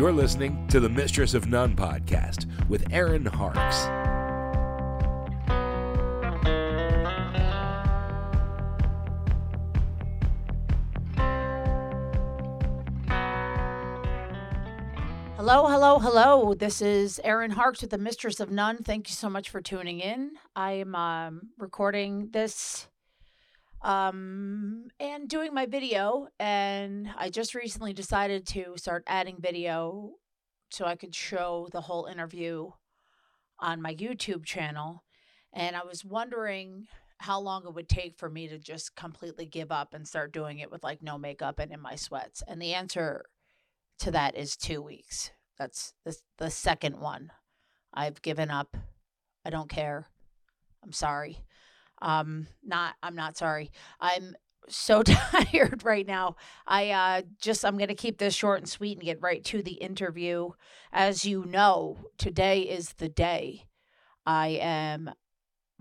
You're listening to the Mistress of None podcast with Erin Harkes. Hello, hello, hello. This is Erin Harkes with the Mistress of None. Thank you so much for tuning in. I am um, recording this um, and doing my video, and I just recently decided to start adding video so I could show the whole interview on my YouTube channel. And I was wondering how long it would take for me to just completely give up and start doing it with like no makeup and in my sweats. And the answer to that is two weeks. That's the, the second one. I've given up. I don't care. I'm sorry. Um, not, I'm not sorry. I'm so tired right now. I uh, just, I'm going to keep this short and sweet and get right to the interview. As you know, today is the day I am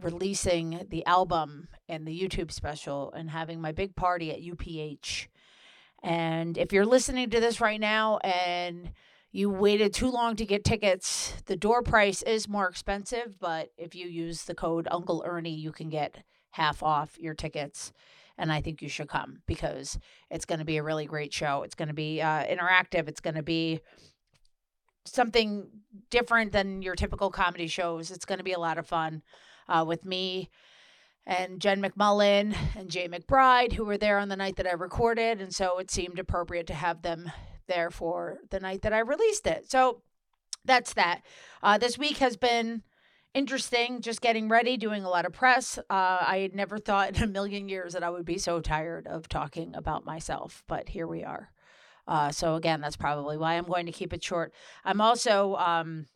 releasing the album and the YouTube special and having my big party at UPH. And if you're listening to this right now and you waited too long to get tickets. The door price is more expensive, but if you use the code Uncle Ernie, you can get half off your tickets. And I think you should come because it's going to be a really great show. It's going to be uh, interactive. It's going to be something different than your typical comedy shows. It's going to be a lot of fun uh, with me and Jen McMullen and Jay McBride, who were there on the night that I recorded. And so it seemed appropriate to have them there for the night that I released it. So that's that. Uh, this week has been interesting, just getting ready, doing a lot of press. Uh, I had never thought in a million years that I would be so tired of talking about myself, but here we are. Uh, so again, that's probably why I'm going to keep it short. I'm also um,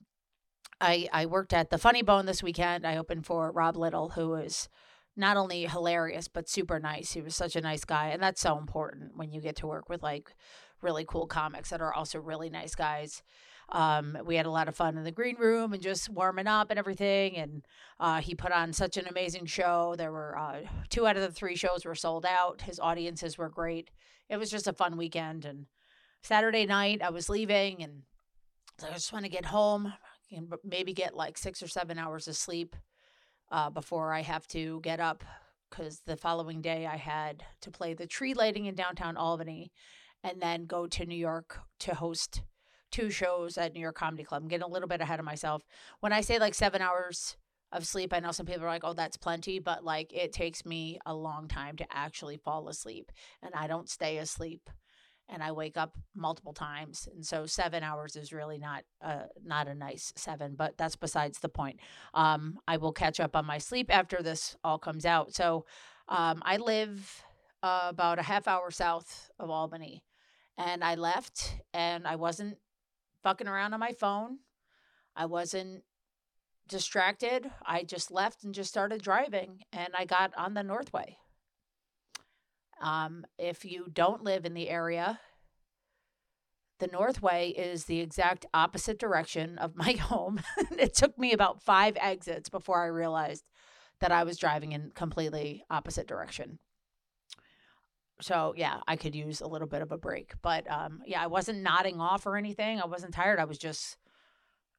I I worked at the Funny Bone this weekend. I opened for Rob Little, who is not only hilarious but super nice. He was such a nice guy, and that's so important when you get to work with like really cool comics that are also really nice guys. Um, we had a lot of fun in the green room and just warming up and everything. And uh, he put on such an amazing show. There were uh, two out of the three shows were sold out. His audiences were great. It was just a fun weekend. And Saturday night, I was leaving and I just want to get home and maybe get like six or seven hours of sleep uh, before I have to get up because the following day I had to play the tree lighting in downtown Albany and then go to New York to host two shows at New York Comedy Club. I'm getting a little bit ahead of myself. When I say like seven hours of sleep, I know some people are like, oh, that's plenty, but like it takes me a long time to actually fall asleep. And I don't stay asleep and I wake up multiple times. And so seven hours is really not uh, not a nice seven, but that's besides the point. Um, I will catch up on my sleep after this all comes out. So um, I live uh, about a half hour south of Albany and I left and I wasn't fucking around on my phone. I wasn't distracted. I just left and just started driving and I got on the Northway. Um, if you don't live in the area, the Northway is the exact opposite direction of my home. it took me about five exits before I realized that I was driving in completely opposite direction so yeah, I could use a little bit of a break. But um, yeah, I wasn't nodding off or anything. I wasn't tired. I was just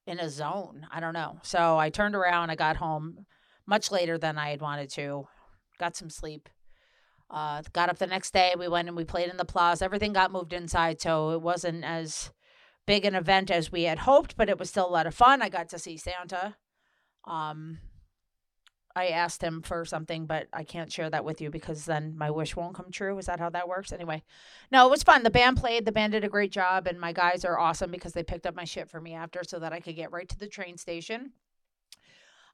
in a zone. I don't know. So I turned around. I got home much later than I had wanted to. Got some sleep. Uh, got up the next day. We went and we played in the plaza. Everything got moved inside, so it wasn't as big an event as we had hoped, but it was still a lot of fun. I got to see Santa. Um, I asked him for something, but I can't share that with you because then my wish won't come true. Is that how that works? Anyway, no, it was fun. The band played. The band did a great job, and my guys are awesome because they picked up my shit for me after so that I could get right to the train station.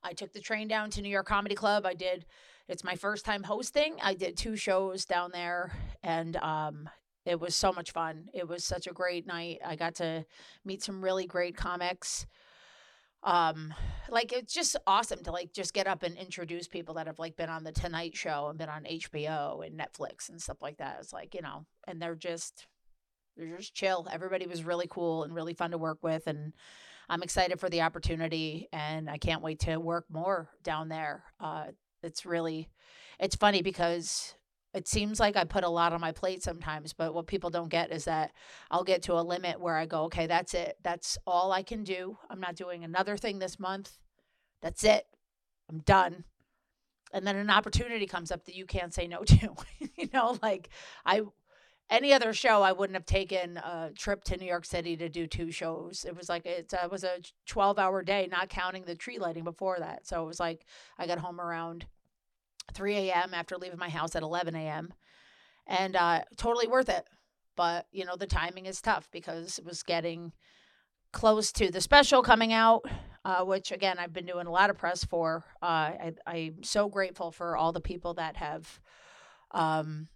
I took the train down to New York Comedy Club. I did. It's my first time hosting. I did two shows down there, and um, it was so much fun. It was such a great night. I got to meet some really great comics um like it's just awesome to like just get up and introduce people that have like been on the tonight show and been on hbo and netflix and stuff like that. It's like you know and they're just they're just chill. Everybody was really cool and really fun to work with and i'm excited for the opportunity and i can't wait to work more down there. Uh it's really it's funny because it seems like I put a lot on my plate sometimes, but what people don't get is that I'll get to a limit where I go, okay, that's it. That's all I can do. I'm not doing another thing this month. That's it. I'm done. And then an opportunity comes up that you can't say no to. you know, like I any other show I wouldn't have taken a trip to New York City to do two shows. It was like it uh, was a 12-hour day, not counting the tree lighting before that. So it was like I got home around 3 a.m. after leaving my house at 11 a.m. and uh, totally worth it. But you know the timing is tough because it was getting close to the special coming out, uh, which again I've been doing a lot of press for. Uh, I, I'm so grateful for all the people that have um,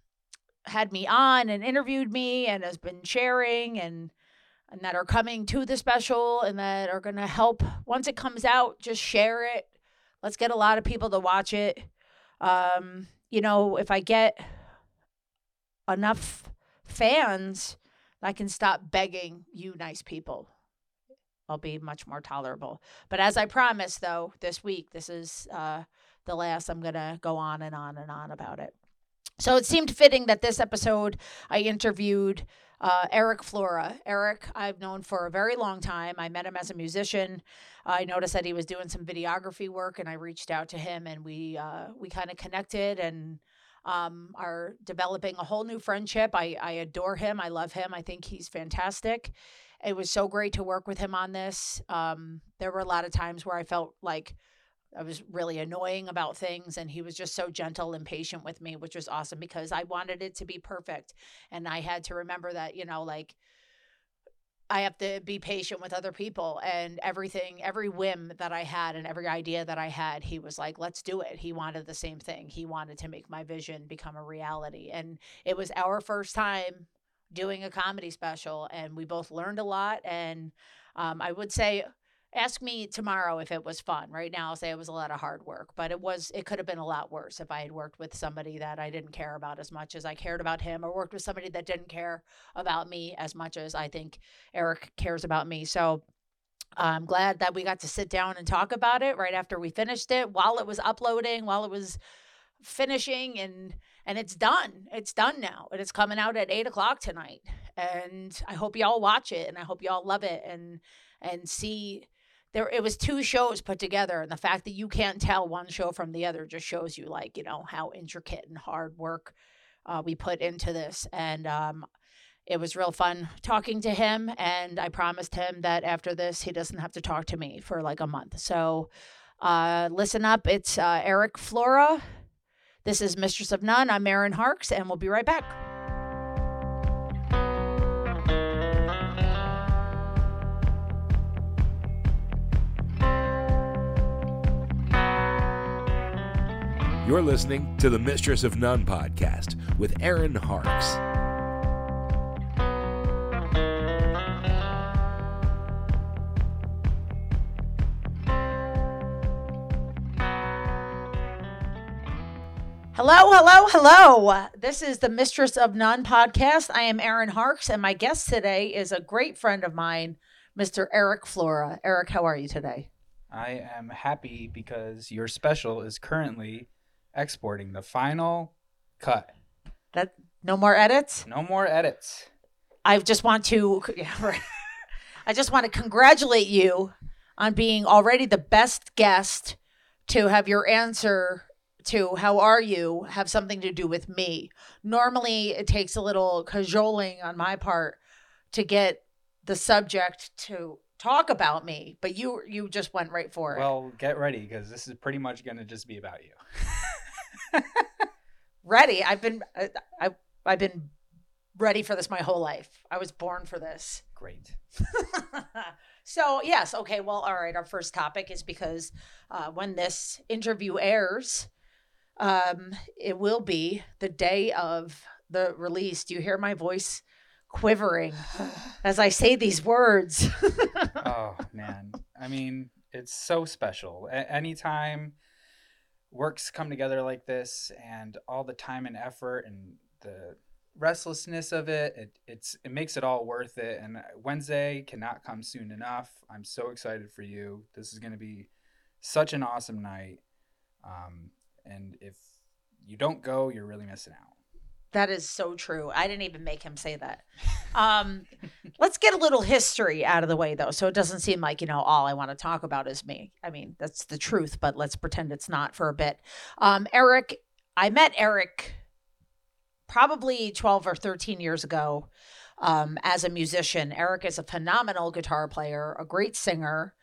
had me on and interviewed me and has been sharing and and that are coming to the special and that are going to help once it comes out just share it let's get a lot of people to watch it um, you know, if I get enough fans, I can stop begging you nice people. I'll be much more tolerable. But as I promised, though, this week, this is uh, the last I'm going to go on and on and on about it. So it seemed fitting that this episode I interviewed uh, Erik Flora. Erik, I've known for a very long time. I met him as a musician. I noticed that he was doing some videography work, and I reached out to him, and we uh, we kind of connected and um, are developing a whole new friendship. I, I adore him. I love him. I think he's fantastic. It was so great to work with him on this. Um, there were a lot of times where I felt like I was really annoying about things and he was just so gentle and patient with me, which was awesome because I wanted it to be perfect. And I had to remember that, you know, like I have to be patient with other people and everything, every whim that I had and every idea that I had, he was like, let's do it. He wanted the same thing. He wanted to make my vision become a reality. And it was our first time doing a comedy special and we both learned a lot. And um, I would say, ask me tomorrow if it was fun. Right now, I'll say it was a lot of hard work, but it was. It could have been a lot worse if I had worked with somebody that I didn't care about as much as I cared about him, or worked with somebody that didn't care about me as much as I think Erik cares about me. So. I'm glad that we got to sit down and talk about it right after we finished it while it was uploading, while it was finishing and and it's done. It's done now. And it's coming out at eight o'clock tonight. And I hope y'all watch it and I hope y'all love it and and see there it was two shows put together and the fact that you can't tell one show from the other just shows you like you know how intricate and hard work uh, we put into this and um, it was real fun talking to him and i promised him that after this he doesn't have to talk to me for like a month. So uh, listen up. It's uh, Erik Flora. This is mistress of none. I'm Erin Harkes and we'll be right back You're listening to the Mistress of None podcast with Erin Harkes. Hello, hello, hello. This is the Mistress of None podcast. I am Erin Harkes, and my guest today is a great friend of mine, Mr. Erik Flora. Erik, how are you today? I am happy because your special is currently exporting the final cut. That no more edits. No more edits. I just want to, yeah. I just want to congratulate you on being already the best guest to have your answer to how are you have something to do with me. Normally, it takes a little cajoling on my part to get the subject to talk about me, but you you just went right for it. Well, get ready because this is pretty much going to just be about you. ready. I've been I, I I've been ready for this my whole life. I was born for this. Great. so yes, okay. Well, all right. Our first topic is because uh, when this interview airs, um, it will be the day of the release. Do you hear my voice quivering as I say these words? oh man, I mean, it's so special. A- anytime works come together like this and all the time and effort and the restlessness of it, it it's it makes it all worth it. And wednesday cannot come soon enough. I'm so excited for you. This is going to be such an awesome night. Um, and if you don't go you're really missing out That is so true. I didn't even make him say that. Um, let's get a little history out of the way, though, so it doesn't seem like you know all I want to talk about is me. I mean, that's the truth, but let's pretend it's not for a bit. Um, Erik, I met Erik probably twelve or thirteen years ago um, as a musician. Eric is a phenomenal guitar player, a great singer.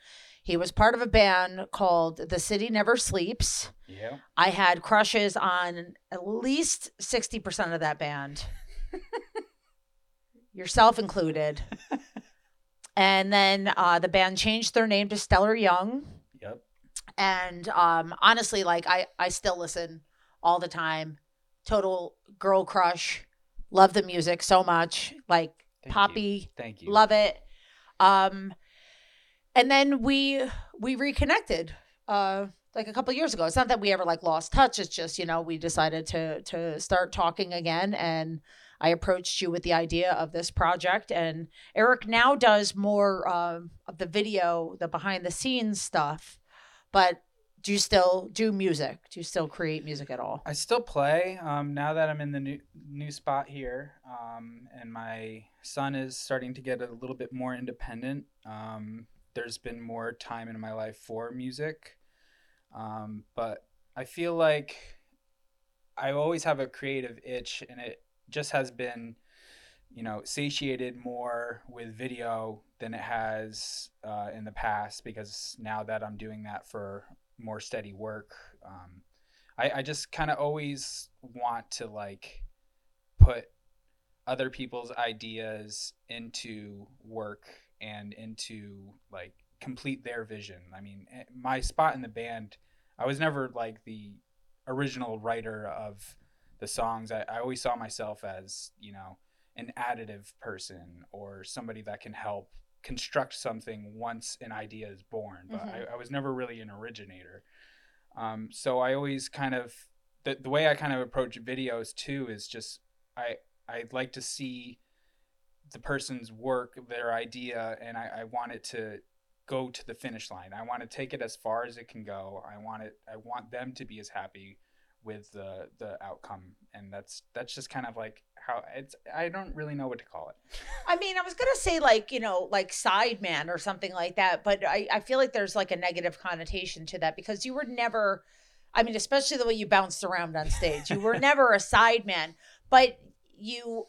He was part of a band called The City Never Sleeps. Yeah. I had crushes on at least 60% of that band, yourself included. And then uh, the band changed their name to Stellar Young. Yep. And um, honestly, like I, I still listen all the time. Total girl crush. Love the music so much. Like Thank you. poppy, Thank you. love it. Um, and then we we reconnected uh like a couple years ago. It's not that we ever like lost touch. It's just you know we decided to to start talking again, and I approached you with the idea of this project. And Eric now does more um, of the video, the behind the scenes stuff. But do you still do music? Do you still create music at all? I still play um, now that I'm in the new new spot here, um, and my son is starting to get a little bit more independent. Um, there's been more time in my life for music, um, but I feel like I always have a creative itch, and it just has been, you know, satiated more with video than it has uh, in the past because now that I'm doing that for more steady work. Um, I, I just kind of always want to like put other people's ideas into work and into like complete their vision. I mean, eh, my spot in the band, I was never like the original writer of the songs. I, I always saw myself as, you know, an additive person or somebody that can help construct something once an idea is born. But Mhm. I, I was never really an originator. Um, so I always kind of the, the way I kind of approach videos too is just I I like to see the person's work, their idea, and I, I want it to go to the finish line. I want to take it as far as it can go. I want it I want them to be as happy with the the outcome. And that's that's just kind of like how it's I don't really know what to call it. I mean, I was gonna say like you know like side man or something like that, but I I feel like there's like a negative connotation to that because you were never, I mean, especially the way you bounced around on stage, you were never a side man, but you,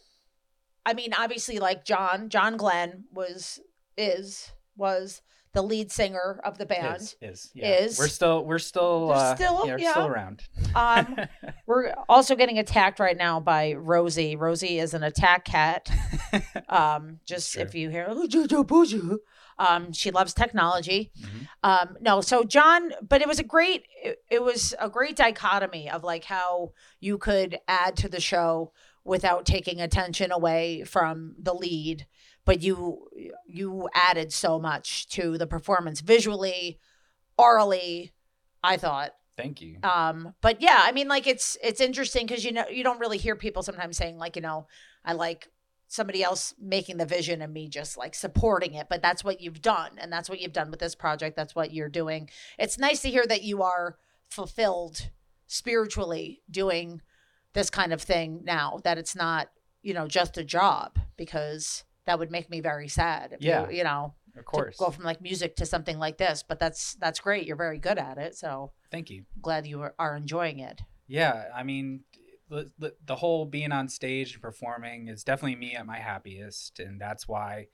I mean, obviously like John John Glenn was is was the lead singer of the band. Is, is, yeah. Is. We're still we're still uh, still- yeah, yeah. still around. Um, We're also getting attacked right now by Rosie. Rosie is an attack cat. Um, just if you hear, "Oh, um, she loves technology. Mhm. Um, no, so John, but it was a great, it, it was a great dichotomy of like how you could add to the show without taking attention away from the lead, but you you added so much to the performance visually, orally. I thought Thank you. um but yeah i mean like it's it's interesting because you know you don't really hear people sometimes saying like you know i like somebody else making the vision and me just like supporting it but that's what you've done and that's what you've done with this project that's what you're doing it's nice to hear that you are fulfilled spiritually doing this kind of thing now that it's not you know just a job because that would make me very sad Yeah. you, you know of to course. go from like music to something like this but that's that's great you're very good at it so Thank you. glad you are, are enjoying it. Yeah, I mean, the, the, the whole being on stage and performing is definitely me at my happiest, and that's why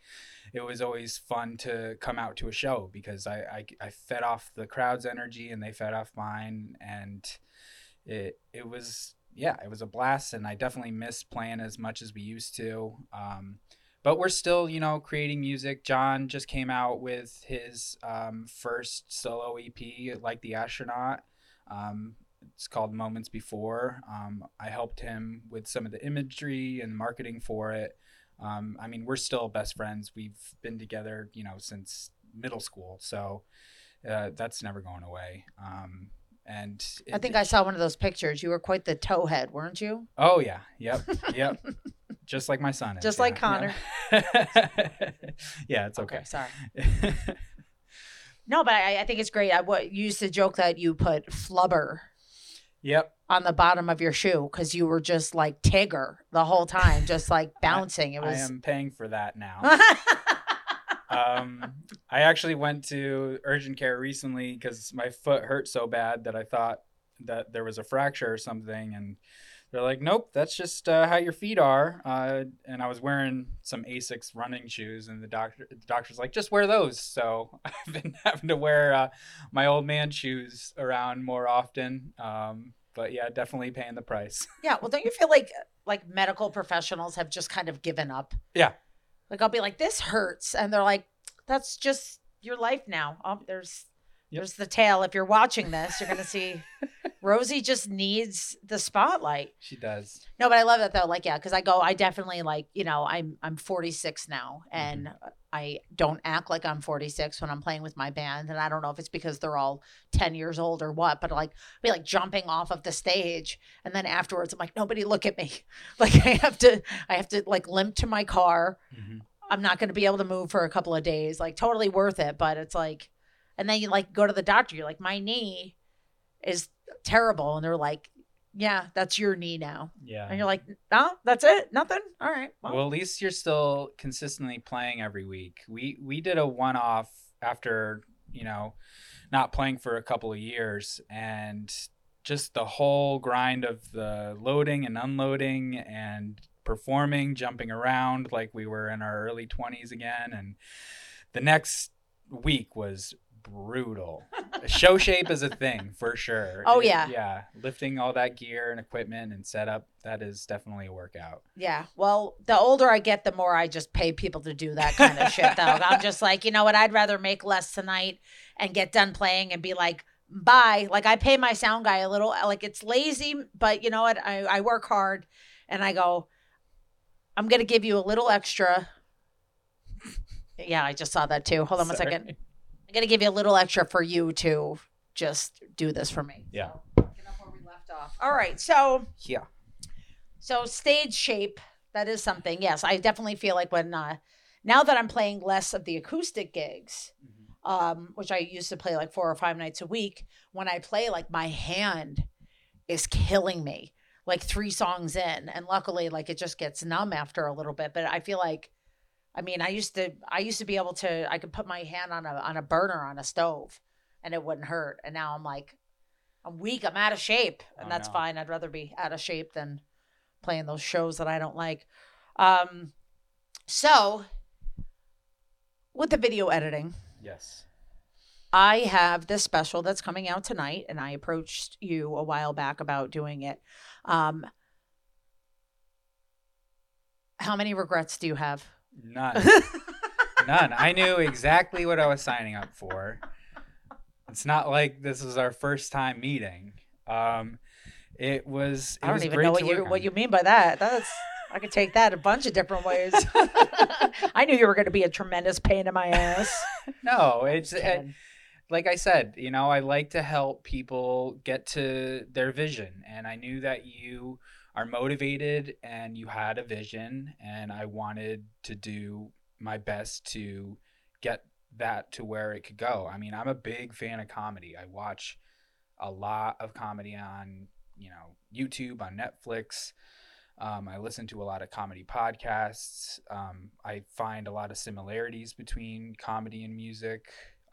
it was always fun to come out to a show because I I, I fed off the crowd's energy and they fed off mine, and it it was yeah, it was a blast, and I definitely miss playing as much as we used to. Um, but we're still, you know, creating music. John just came out with his um, first solo EP, like the astronaut. Um, it's called Moments Before. Um, I helped him with some of the imagery and marketing for it. Um, I mean, we're still best friends. We've been together, you know, since middle school, so uh, that's never going away. Um, and I think I saw one of those pictures. You were quite the towhead, weren't you? Oh yeah, yep, yep. Just like my son is. Just like yeah. yeah, it's okay. sorry. No, but I, I think it's great. I what, you used to joke that you put flubber Yep. on the bottom of your shoe because you were just like Tigger the whole time, just like bouncing. It was. I am paying for that now. Um, I actually went to urgent care recently because my foot hurt so bad that I thought that there was a fracture or something, and they're like, "Nope, that's just uh, how your feet are." Uh, and I was wearing some Asics running shoes, and the doctor, the doctor's like, "Just wear those." So I've been having to wear uh, my old man shoes around more often. Um, but yeah, definitely paying the price. yeah. Well, don't you feel like like medical professionals have just kind of given up? Yeah. Like I'll be like, this hurts, and they're like, that's just your life now. There's Yep. there's the tail. If you're watching this, you're gonna see Rosie just needs the spotlight. She does. No, but I love that though. Like, yeah, because I go, I definitely like, you know, I'm I'm 46 now, and Mm-hmm. I don't act like I'm 46 when I'm playing with my band, and I don't know if it's because they're all 10 years old or what, but like, I'll be like jumping off of the stage, and then afterwards, I'm like, nobody look at me, like I have to, I have to like limp to my car. Mhm. I'm not going to be able to move for a couple of days. Like, totally worth it, but it's like, and then you like go to the doctor, you're like, my knee is terrible, and they're like. Yeah, that's your knee now. Yeah. And you're like, no, that's it, nothing. All right. Well, Well, at least you're still consistently playing every week. We we did a one off after you know not playing for a couple of years, and just the whole grind of the loading and unloading and performing, jumping around like we were in our early twenties again, and the next week was brutal. Show shape is a thing for sure. Oh, It- yeah. yeah. Lifting all that gear and equipment and setup, that is definitely a workout. yeah. Well, the older I get, the more I just pay people to do that kind of shit, though. I'm just like, you know what? I'd rather make less tonight and get done playing and be like, bye. Like, I pay my sound guy a little, like, it's lazy, but you know what? I, I work hard and I go, I'm to give you a little extra. Yeah, I just saw that too. Hold on one Sorry. second. I'm going to give you a little extra for you to just do this for me. Yeah. So, picking up where we left off. All right. So, Yeah. So stage shape, that is something. Yes, I definitely feel like when uh, now that I'm playing less of the acoustic gigs, um, which I used to play like four or five nights a week, when I play, like my hand is killing me. Like three songs in, and luckily, like it just gets numb after a little bit. But I feel like, I mean, I used to, I used to be able to, I could put my hand on a on a burner on a stove, and it wouldn't hurt. And now I'm like, I'm weak. I'm out of shape, and Oh, that's no. fine. I'd rather be out of shape than playing those shows that I don't like. Um, so with the video editing, Yes. I have this special that's coming out tonight, and I approached you a while back about doing it. Um, how many regrets do you have? None. None. I knew exactly what I was signing up for. It's not like this was our first time meeting. Um, it was. It I don't was even know what you what you mean by that. That's I could take that a bunch of different ways. I knew you were going to be a tremendous pain in my ass. No, it's it, like I said. You know, I like to help people get to their vision, and I knew that you are motivated and you had a vision, and I wanted to do my best to get that to where it could go. I mean, I'm a big fan of comedy. I watch a lot of comedy on, you know, YouTube, on Netflix. Um, I listen to a lot of comedy podcasts. Um, I find a lot of similarities between comedy and music.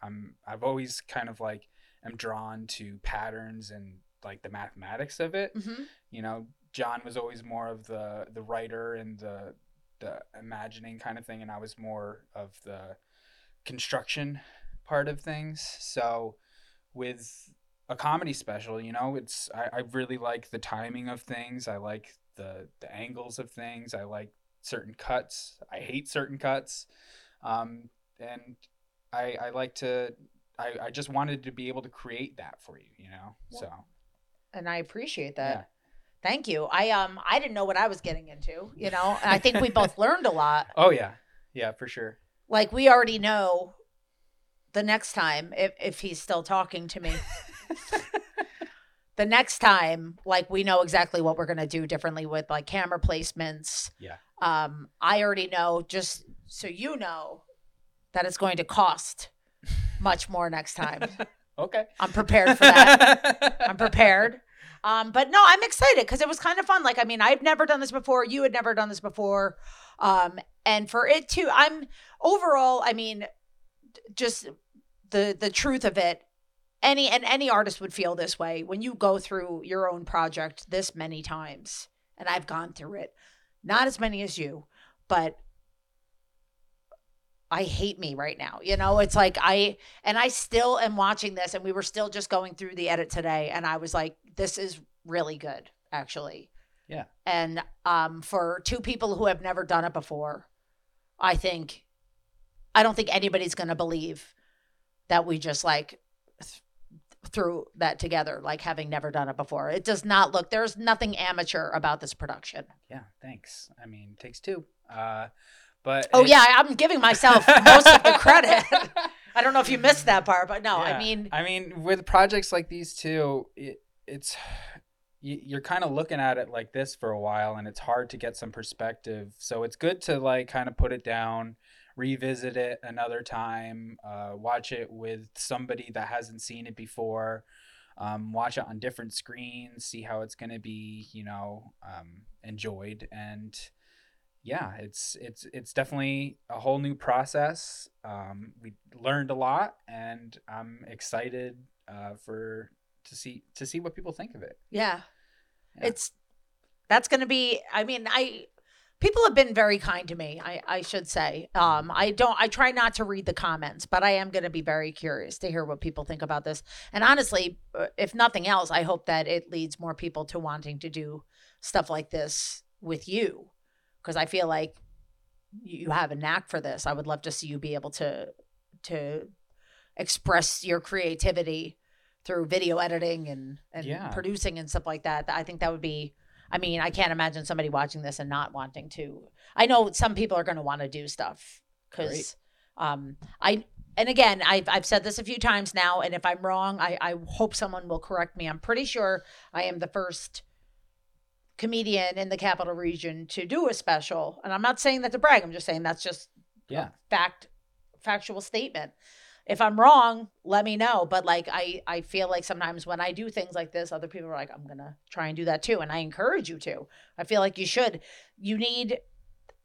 I'm I've always kind of like am drawn to patterns and like the mathematics of it. Mhm. You know, John was always more of the the writer and the the imagining kind of thing, and I was more of the construction part of things. So with a comedy special, you know, it's I, I really like the timing of things. I like the the angles of things. I like certain cuts. I hate certain cuts. Um, and I I like to I, I just wanted to be able to create that for you, you know. So and I appreciate that. Thank you. I um I didn't know what I was getting into, you know. And I think we both learned a lot. Oh yeah. Yeah, for sure. Like we already know the next time if if he's still talking to me. the next time like we know exactly what we're going to do differently with like camera placements. Yeah. Um I already know just so you know that it's going to cost much more next time. Okay. I'm prepared for that. I'm prepared. Um, but no, I'm excited because it was kind of fun. Like, I mean, I've never done this before. You had never done this before. Um, and for it to, I'm overall, I mean, just the the truth of it. Any and any artist would feel this way when you go through your own project this many times, and I've gone through it. Not as many as you, but I hate me right now. You know, it's like I and I still am watching this and we were still just going through the edit today and I was like this is really good actually. Yeah. And um for two people who have never done it before, I think I don't think anybody's going to believe that we just like th- threw that together like having never done it before. It does not look there's nothing amateur about this production. Yeah, thanks. I mean, takes two. Uh but Oh it- yeah, I'm giving myself most of the credit. I don't know if you missed that part, but no, I mean, I mean, with projects like these too, it, it's you- you're kind of looking at it like this for a while, and it's hard to get some perspective. So it's good to like kind of put it down, revisit it another time, uh, watch it with somebody that hasn't seen it before. Um, watch it on different screens, see how it's going to be, you know, um, enjoyed, and yeah, it's it's it's definitely a whole new process. Um, we learned a lot, and I'm excited uh, for to see to see what people think of it. yeah. Yeah. It's that's going to be I mean, I people have been very kind to me. I I should say. Um I don't I try not to read the comments, but I am going to be very curious to hear what people think about this. And honestly, uh, if nothing else, I hope that it leads more people to wanting to do stuff like this with you because I feel like you have a knack for this. I would love to see you be able to to express your creativity through video editing and and Yeah. producing and stuff like that. I think that would be I mean, I can't imagine somebody watching this and not wanting to. I know some people are going to want to do stuff cuz um I and again, I've I've said this a few times now and if I'm wrong, I I hope someone will correct me. I'm pretty sure I am the first comedian in the capital region to do a special. And I'm not saying that to brag. I'm just saying that's just Yeah. fact factual statement if i'm wrong let me know but like i i feel like sometimes when i do things like this other people are like i'm gonna try and do that too and i encourage you to i feel like you should you need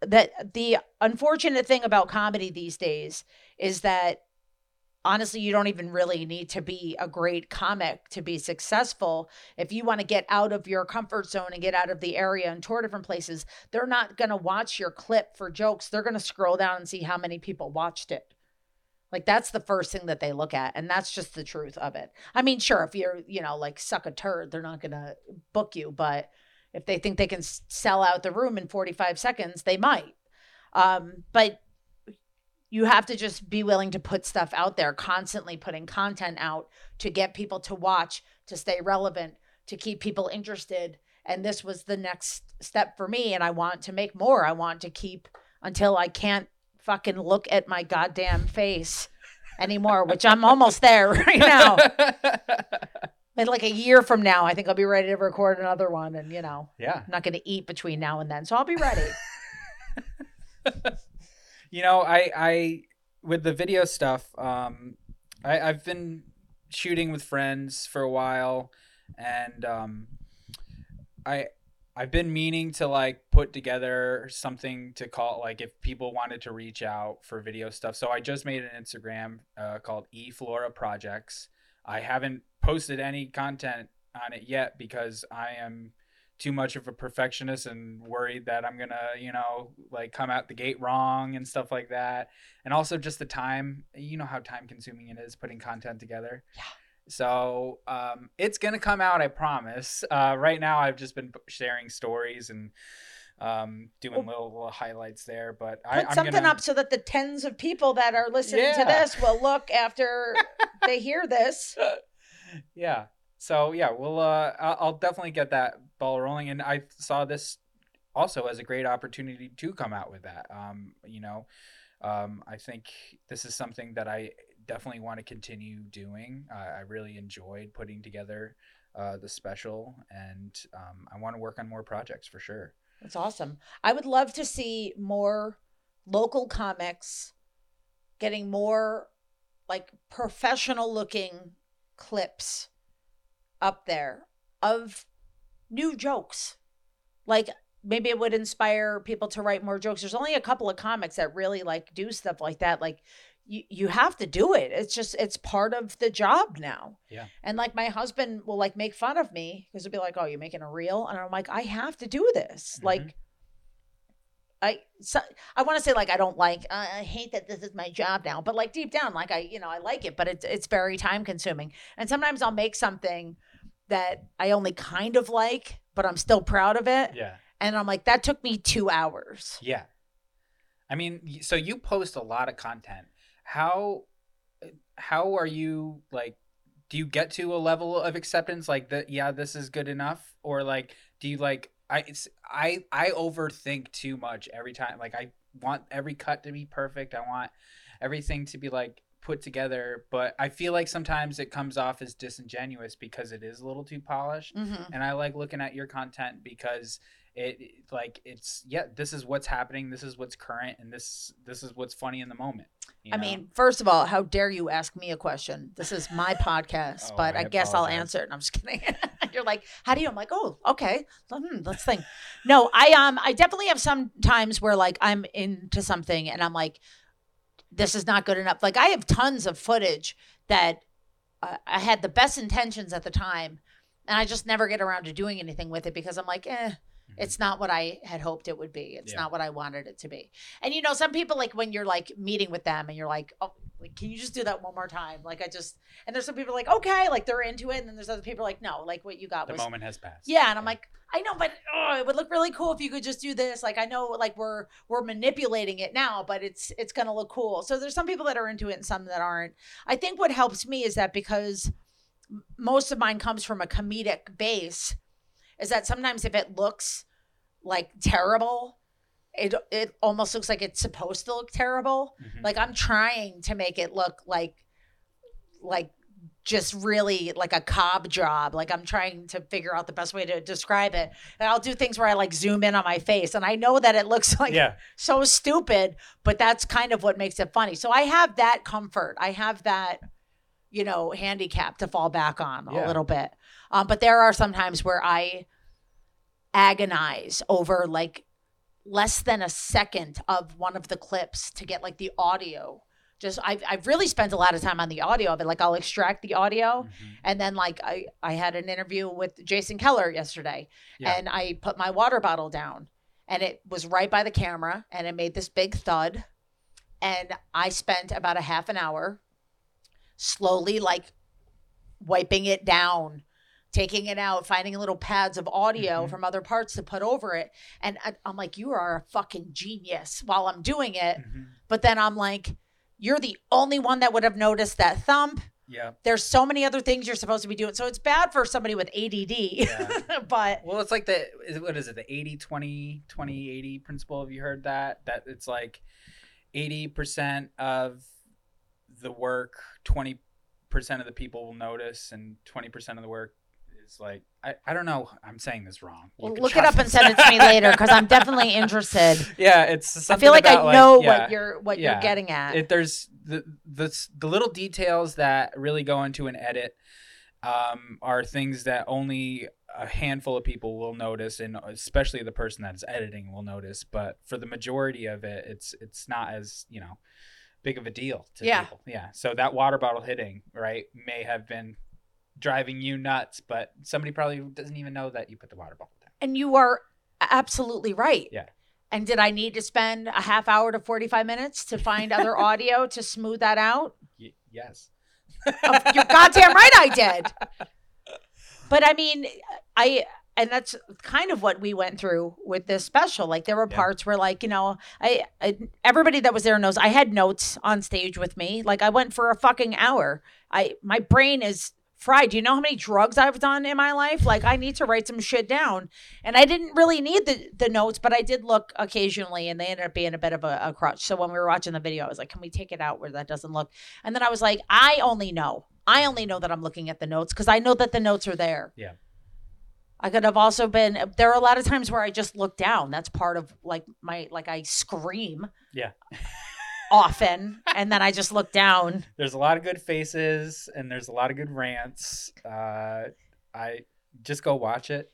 that the unfortunate thing about comedy these days is that honestly you don't even really need to be a great comic to be successful. If you want to get out of your comfort zone and get out of the area and tour different places they're not going to watch your clip for jokes. They're going to scroll down and see how many people watched it. Like that's the first thing that they look at and that's just the truth of it. I mean sure if you're you know like suck a turd they're not going to book you but if they think they can sell out the room in 45 seconds they might. Um but you have to just be willing to put stuff out there constantly putting content out to get people to watch to stay relevant to keep people interested. And this was the next step for me and i want to make more. I want to keep until i can't fucking look at my goddamn face anymore which i'm almost there right now. In like a year from now i think i'll be ready to record another one and you know yeah. i'm not going to eat between now and then. So i'll be ready You know, I I with the video stuff, um, I I've been shooting with friends for a while, and um, I I've been meaning to like put together something to call like if people wanted to reach out for video stuff. So I just made an Instagram uh, called E Flora Projects. I haven't posted any content on it yet because I am too much of a perfectionist and worried that I'm gonna, you know, like come out the gate wrong and stuff like that. And also just the time, you know how time consuming it is putting content together. Yeah. So um, it's gonna come out, I promise. Uh, right now, I've just been sharing stories and um, doing little, little highlights there. But I, put I'm something gonna, up so that the tens of people that are listening to this will look after they hear this yeah. So yeah, we'll uh, I'll definitely get that ball rolling, and I saw this also as a great opportunity to come out with that. Um, you know, um, I think this is something that I definitely want to continue doing. Uh, I really enjoyed putting together uh, the special, and um, I want to work on more projects for sure. That's awesome. I would love to see more local comics getting more like professional looking clips up there of new jokes. Like maybe it would inspire people to write more jokes. There's only a couple of comics that really like do stuff like that. Like you, you have to do it. It's just it's part of the job now. Yeah. And like my husband will like make fun of me because he'll be like, "Oh, you're making a reel," and I'm like, "I have to do this." Mhm. Like I so, I want to say like I don't like I I hate that this is my job now, but like deep down, like I you know I like it, but it's it's very time consuming. And sometimes I'll make something that I only kind of like, but I'm still proud of it. Yeah. And I'm like, that took me two hours. Yeah. I mean, so you post a lot of content. How how are you like do you get to a level of acceptance like that yeah, this is good enough or like do you like I it's, I I overthink too much every time. Like I want every cut to be perfect. I want everything to be like put together, but I feel like sometimes it comes off as disingenuous because it is a little too polished Mm-hmm. and I like looking at your content because it like it's yeah this is what's happening this is what's current and this this is what's funny in the moment you I mean, first of all, how dare you ask me a question? This is my podcast, Oh, but I I, guess I'll answer it. And I'm just kidding. You're like, how do you? I'm like, oh, okay. Hmm, let's think. No, I um, I definitely have some times where like I'm into something and I'm like, this is not good enough. Like I have tons of footage that uh, I had the best intentions at the time, and I just never get around to doing anything with it because I'm like, eh. It's not what I had hoped it would be. It's Yeah. not what I wanted it to be. And you know, some people like when you're like meeting with them and you're like, oh, like, can you just do that one more time? Like I just, and there's some people like, okay, like they're into it, and then there's other people like, no, like what you got was the was, moment has passed yeah. And I'm like, I know, but oh, it would look really cool if you could just do this. Like I know, like we're we're manipulating it now, but it's it's gonna look cool. So there's some people that are into it and some that aren't. I think what helps me is that because most of mine comes from a comedic base, is that sometimes if it looks like terrible, it it almost looks like it's supposed to look terrible. Mhm. Like I'm trying to make it look like like just really like a cob job. Like I'm trying to figure out the best way to describe it. And I'll do things where I like zoom in on my face and I know that it looks like yeah so stupid, but that's kind of what makes it funny. So I have that comfort. I have that, you know, handicap to fall back on a little bit. Um, but there are some times where I agonize over like less than a second of one of the clips to get like the audio. Just I've I've really spent a lot of time on the audio of it. Like I'll extract the audio Mhm. and then like I I had an interview with Jason Keller yesterday Yeah. and I put my water bottle down and it was right by the camera and it made this big thud and I spent about a half an hour slowly like wiping it down taking it out finding little pads of audio Mhm. from other parts to put over it and I, I'm like you are a fucking genius while I'm doing it Mhm. but then I'm like you're the only one that would have noticed that thump yeah there's so many other things you're supposed to be doing. So it's bad for somebody with ADD. Yeah. but well it's like the what is it the 80 20 20 80 principle have you heard that that it's like 80% of the work 20% of the people will notice and 20% of the work is like I, I don't know i'm saying this wrong well, look it up and send it to me later because I'm definitely interested. yeah it's I feel like I about, know yeah. what you're what Yeah. you're getting at. it, there's the, the the little details that really go into an edit um, are things that only a handful of people will notice, and especially the person that's editing will notice. But for the majority of it, it's it's not as you know big of a deal to Yeah. people. Yeah. So that water bottle hitting right may have been driving you nuts, but somebody probably doesn't even know that you put the water bottle down. and you are absolutely right. Yeah. And did I need to spend a half hour to 45 minutes to find other audio to smooth that out? Y- yes. Of- You're goddamn right I did. But I mean, I and that's kind of what we went through with this special. Like there were Yeah. parts where like, you know, I, I everybody that was there knows I had notes on stage with me. Like I went for a fucking hour. I my brain is fried. Do you know how many drugs I've done in my life? Like I need to write some shit down. And I didn't really need the the notes, but I did look occasionally and they ended up being a bit of a, a crutch. So when we were watching the video, I was like, can we take it out where that doesn't look? And then I was like, I only know. I only know that I'm looking at the notes because I know that the notes are there. Yeah. I could have also been there are a lot of times where I just look down. That's part of like my like I scream. Yeah. Often and then I just look down. there's a lot of good faces and there's a lot of good rants. Uh, I just go watch it.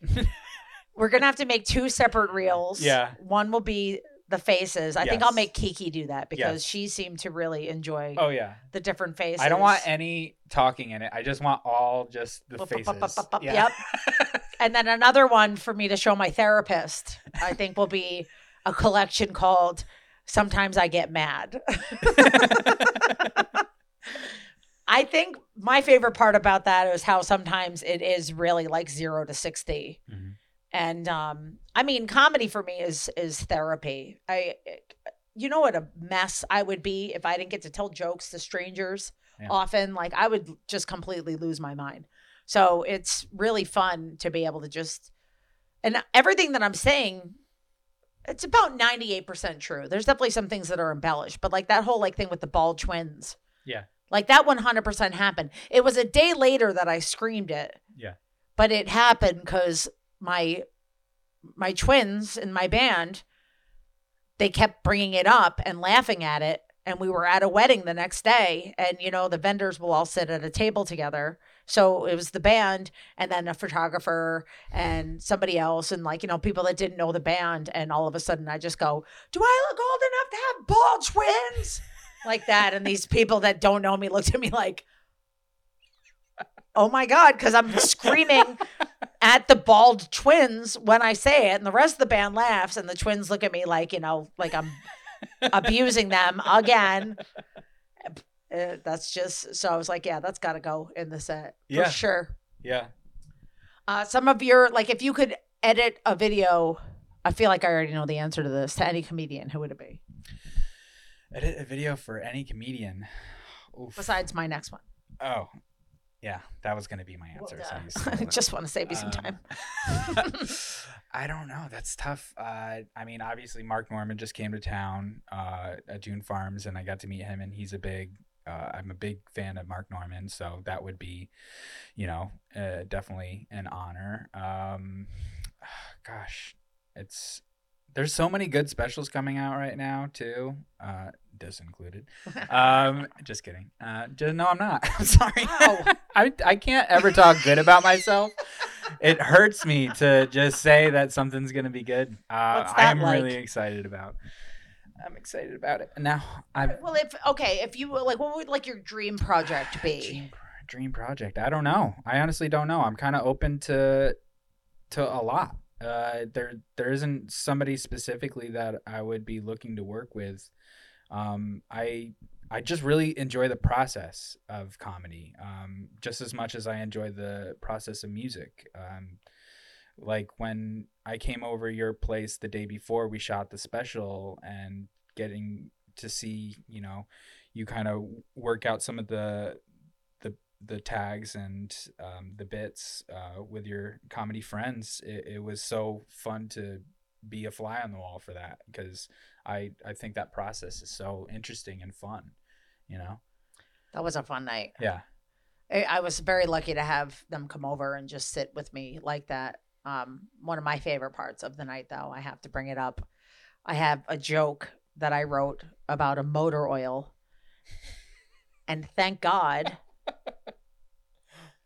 We're gonna have to make two separate reels. Yeah. One will be the faces. I think I'll make Kiki do that because Yes. she seemed to really enjoy oh yeah. the different faces. I don't want any talking in it. I just want all just the Bup, faces. bup, bup, bup, bup. And then another one for me to show my therapist, I think will be a collection called Sometimes I Get Mad. I think my favorite part about that is how sometimes it is really like zero to 60. Mhm. And um, I mean, comedy for me is is therapy. I, you know what a mess I would be if I didn't get to tell jokes to strangers Yeah. often. Like I would just completely lose my mind. So it's really fun to be able to just, and everything that I'm saying, it's about 98% true. There's definitely some things that are embellished, but like that whole like thing with the bald twins. Yeah. Like that 100% happened. It was a day later that I screamed it. Yeah. But it happened because my my twins in my band they kept bringing it up and laughing at it and we were at a wedding the next day and you know the vendors will all sit at a table together so it was the band and then a photographer and somebody else and like you know people that didn't know the band. And all of a sudden i just go do i look old enough to have bald twins like that. And these people that don't know me looked at me like oh my god because i'm screaming at the bald twins when i say it. And the rest of the band laughs and the twins look at me like you know like i'm abusing them again Uh, that's just so i was like yeah that's got to go in the set for Yeah. sure yeah. uh, some of your like if you could edit a video i feel like i already know the answer to this to any comedian who would it be Edit a video for any comedian. Oof. besides my next one Oh, yeah, that was gonna be my answer. so Well, uh, stole it. just want to save you some Um, time I don't know. That's tough. Uh, I mean, obviously, Mark Normand just came to town uh, at Dune Farms, and I got to meet him, and he's a big. Uh, I'm a big fan of Mark Normand, so that would be, you know, uh, definitely an honor. Um, gosh, it's there's so many good specials coming out right now too. Uh, this included. Um, just kidding. Uh, just, no, I'm not. I'm sorry. Wow. I I can't ever talk good about myself. It hurts me to just say that something's gonna be good. Uh, I'm really excited about. I'm excited about it. Now, I well if okay if you like what would like your dream project be dream, dream project. I don't know. I honestly don't know. I'm kind of open to to a lot. Uh, there there isn't somebody specifically that I would be looking to work with. Um, I I just really enjoy the process of comedy, um, just as much as I enjoy the process of music. Um, like when I came over your place the day before we shot the special and getting to see, you know, you kind of work out some of the the the tags and um, the bits uh, with your comedy friends. It, it was so fun to be a fly on the wall for that because I I think that process is so interesting and fun. You know. that was a fun night Yeah. I, I was very lucky to have them come over and just sit with me like that. Um, one of my favorite parts of the night, though, I have to bring it up. I have a joke that I wrote about a motor oil, and thank God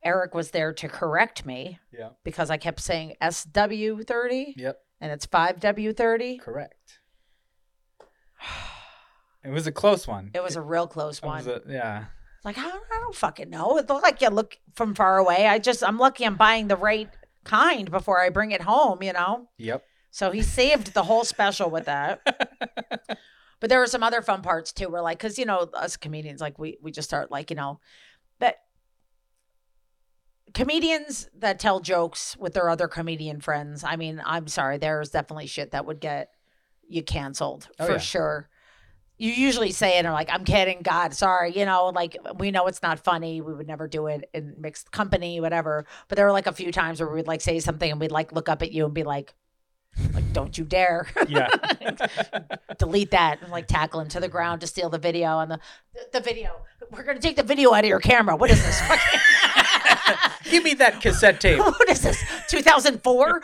Erik was there to correct me Yeah. because I kept saying SW30 Yep. and it's 5W30. Correct. It was a close one. It was a real close It one. was a- yeah. Like I don't, I don't fucking know. It looked like you look from far away. I just I'm lucky I'm buying the right kind before I bring it home. You know. Yep. So he saved the whole special with that. But there were some other fun parts too. We're like, cause you know us comedians, like we we just start like you know, that comedians that tell jokes with their other comedian friends. I mean, I'm sorry, there's definitely shit that would get you canceled Oh, for yeah. sure. You usually say it and are like, I'm kidding, God, sorry, you know, like we know it's not funny. We would never do it in mixed company, whatever. But there were like a few times where we'd like say something and we'd like look up at you and be like, like, don't you dare. Yeah. delete that and like tackle him to the ground to steal the video and the the video. We're gonna take the video out of your camera. What is this? fucking- Give me that cassette tape. what is this? 2004?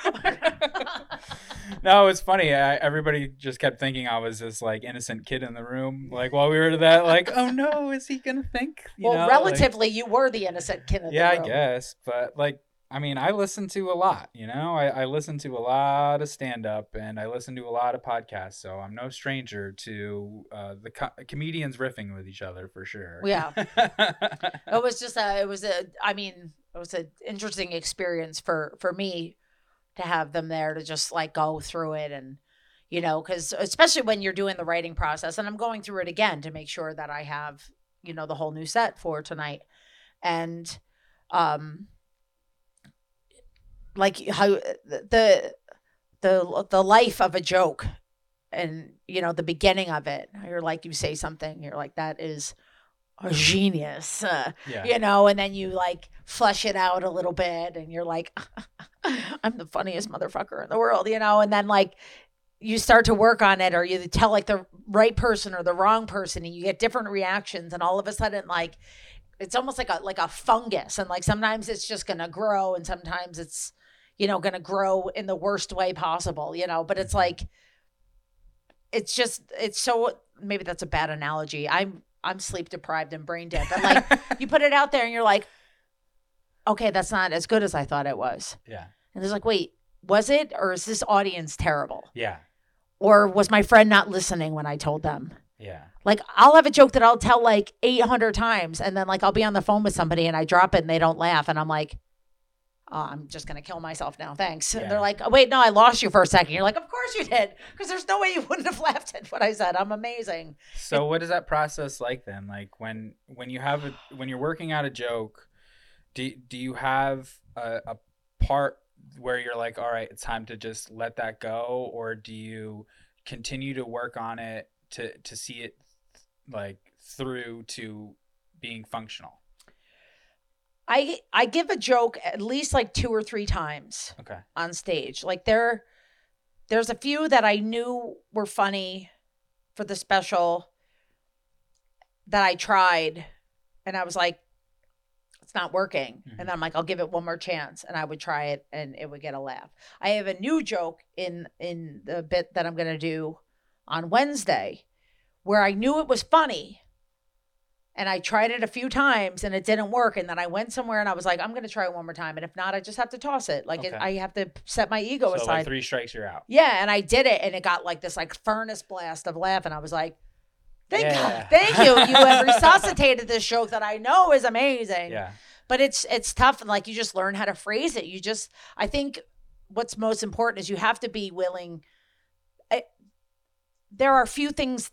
No, it's funny. I, everybody just kept thinking I was this like innocent kid in the room. Like while we were to that, like, oh no, is he gonna think? You well, know, like- relatively, you were the innocent kid. In yeah, the I guess. But like, I mean, I listen to a lot, you know, I, I listen to a lot of stand up and I listen to a lot of podcasts. So I'm no stranger to uh, the co- comedians riffing with each other for sure. Yeah. it was just a it was a i mean it was an interesting experience for for me to have them there to just like go through it and you know because especially when you're doing the writing process and i'm going through it again to make sure that i have you know the whole new set for tonight and um like how the the the life of a joke and you know the beginning of it you're like you say something you're like that is a genius uh, yeah. you know and then you like flesh it out a little bit and you're like i'm the funniest motherfucker in the world you know and then like you start to work on it or you tell like the right person or the wrong person and you get different reactions and all of a sudden like it's almost like a like a fungus and like sometimes it's just gonna grow and sometimes it's you know gonna grow in the worst way possible you know but it's mm-hmm. like it's just it's so maybe that's a bad analogy i'm i'm sleep deprived and brain dead but like you put it out there and you're like okay that's not as good as i thought it was yeah. and it's like wait was it or is this audience terrible Yeah. or was my friend not listening when i told them Yeah. like I'll have a joke that I'll tell like 800 times and then like I'll be on the phone with somebody and I drop it and they don't laugh and I'm like oh, I'm just going to kill myself now. Thanks. And Yeah. they're like, oh, wait, no, I lost you for a second. You're like, of course you did. Because there's no way you wouldn't have laughed at what I said. I'm amazing. So what is that process like then? Like when when you have a when you're working out a joke, do do you have a, a part where you're like, all right, it's time to just let that go, or do you continue to work on it to to see it like through to being functional? I I give a joke at least like two or three times Okay. on stage. Like there there's a few that I knew were funny for the special that I tried and I was like it's not working. Mhm. And then I'm like I'll give it one more chance and I would try it and it would get a laugh. I have a new joke in in the bit that I'm going to do on Wednesday where I knew it was funny and I tried it a few times and it didn't work. And then I went somewhere and I was like, I'm going to try it one more time. And if not, I just have to toss it. Like it, I have to set my ego So aside. like three strikes, you're out. yeah. And I did it and it got like this like furnace blast of laugh. And I was like, thank Yeah. God, thank you. You have resuscitated this joke that I know is amazing. Yeah. But it's, it's tough. And like, you just learn how to phrase it. You just, I think what's most important is you have to be willing. I, there are few things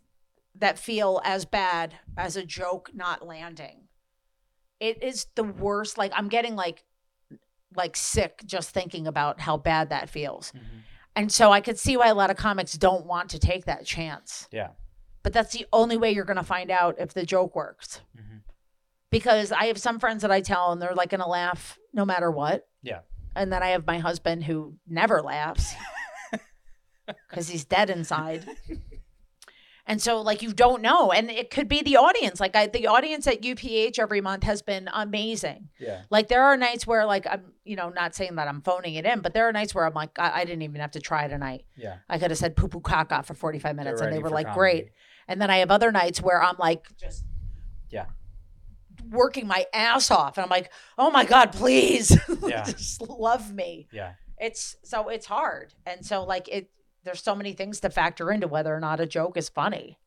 that feel as bad as a joke not landing. It is the worst. Like I'm getting like like sick just thinking about how bad that feels. Mhm. And so I could see why a lot of comics don't want to take that chance. Yeah. But that's the only way you're going to find out if the joke works. Mhm. Because I have some friends that I tell and they're like going to laugh no matter what. Yeah. And then I have my husband who never laughs because he's dead inside. And so, like, you don't know. And it could be the audience. Like, I, the audience at UPH every month has been amazing. Yeah. Like, there are nights where, like, I'm, you know, not saying that I'm phoning it in, but there are nights where I'm like, I, I didn't even have to try tonight. Yeah. I could have said poo poo caca for 45 minutes and they were like, comedy. great. And then I have other nights where I'm like, just Yeah. working my ass off. And I'm like, oh my God, please. Yeah. just love me. Yeah. It's so it's hard. And so, like, it, there's so many things to factor into whether or not a joke is funny.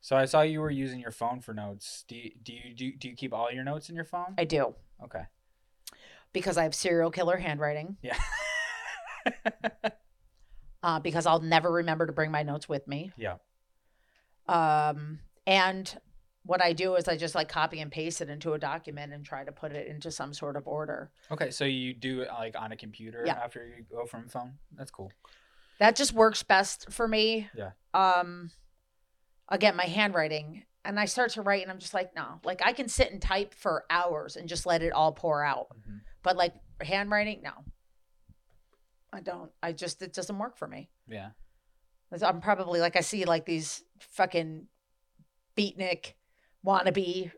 So I saw you were using your phone for notes. Do you, do you do, do you keep all your notes in your phone? I do Okay. because I have serial killer handwriting. Yeah. uh, because I'll never remember to bring my notes with me. Yeah. Um, and what I do is I just like copy and paste it into a document and try to put it into some sort of order. Okay, so you do it like on a computer Yeah. after you go from phone. That's cool. That just works best for me. Yeah. Um, again, my handwriting, and I start to write, and I'm just like, no, like I can sit and type for hours and just let it all pour out. Mhm. But like handwriting, no, I don't. I just it doesn't work for me. Yeah. I'm probably like I see like these fucking beatnik wannabe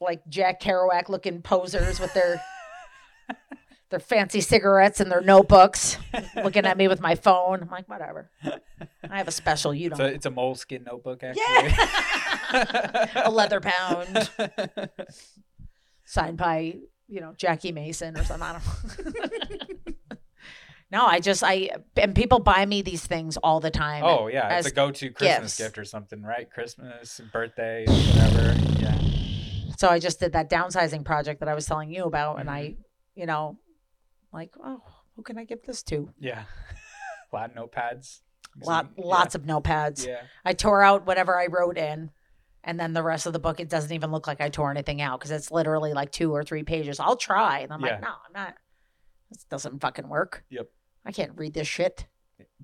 like Jack Kerouac looking posers with their their fancy cigarettes and their notebooks looking at me with my phone. I'm like, whatever. I have a special, you don't. So it's a moleskin notebook actually. yeah. a leather pound signed by you know, Jackie Mason or something. I don't know. no, I just I and people buy me these things all the time. Oh yeah, it's a go-to Christmas gifts. gift or something, right? Christmas, birthday, whatever. Yeah. So I just did that downsizing project that I was telling you about, and I, Mm-hmm. you know, like, oh, who can I give this to? Yeah. a lot of notepads. Lot, Yeah. lots of notepads. Yeah. I tore out whatever I wrote in, and then the rest of the book, it doesn't even look like I tore anything out because it's literally like two or three pages. I'll try, and I'm Yeah. like, no, I'm not. This doesn't fucking work. Yep. I can't read this shit.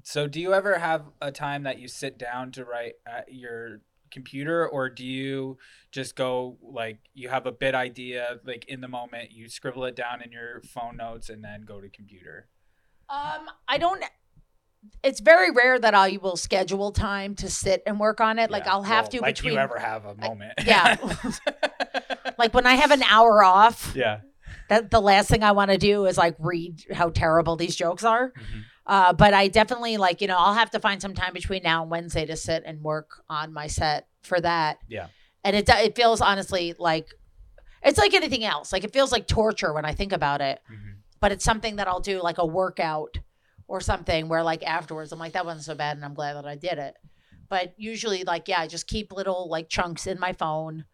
So, do you ever have a time that you sit down to write at your computer, or do you just go like you have a bit idea, like in the moment, you scribble it down in your phone notes, and then go to computer? Um, I don't. It's very rare that I will schedule time to sit and work on it. Like I'll have Well, to like between you ever have a moment. yeah. like when I have an hour off. yeah. That the last thing I want to do is like read how terrible these jokes are. Mhm. Uh, but I definitely like you know I'll have to find some time between now and Wednesday to sit and work on my set for that. Yeah. And it it feels honestly like it's like anything else. Like it feels like torture when I think about it. Mhm. But it's something that I'll do like a workout or something where like afterwards I'm like that wasn't so bad and I'm glad that I did it. But usually like yeah I just keep little like chunks in my phone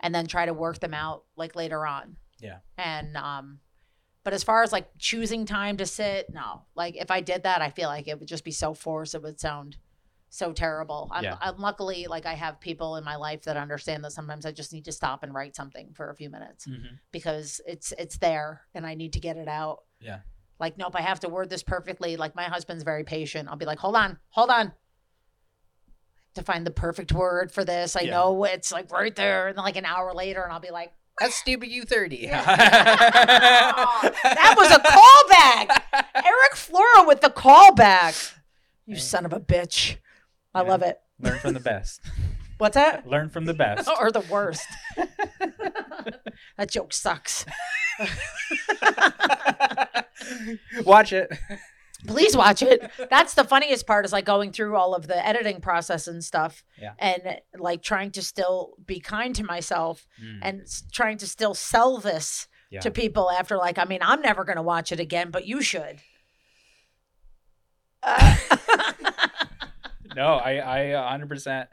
and then try to work them out like later on. Yeah. And um but as far as like choosing time to sit, no. Like if I did that, I feel like it would just be so forced. It would sound so terrible. I'm, Yeah. I'm luckily like I have people in my life that understand that sometimes I just need to stop and write something for a few minutes Mhm. because it's it's there and I need to get it out. Yeah. Like nope, I have to word this perfectly. Like my husband's very patient. I'll be like, hold on, hold on. To find the perfect word for this, I Yeah. know it's like right there, and then like an hour later, and I'll be like, That's stupid. You thirty. that was a callback. Erik Flora with the callback. You son of a bitch. I Yeah. love it. Learn from the best. What's that? Learn from the best. or the worst. that joke sucks. Watch it. Please watch it. That's the funniest part is like going through all of the editing process and stuff Yeah. and like trying to still be kind to myself Mm. and trying to still sell this Yeah. to people after like I mean I'm never going to watch it again but you should. Uh, no, I I 100%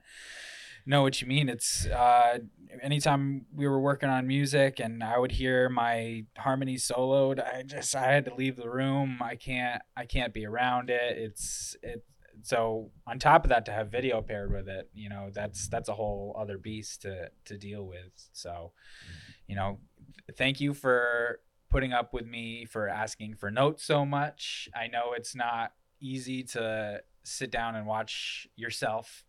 know what you mean. It's uh anytime we were working on music and I would hear my harmony soloed, I just I had to leave the room. I can't I can't be around it. It's it so on top of that to have video paired with it, you know, that's that's a whole other beast to to deal with. So, you know, thank you for putting up with me for asking for notes so much. I know it's not easy to sit down and watch yourself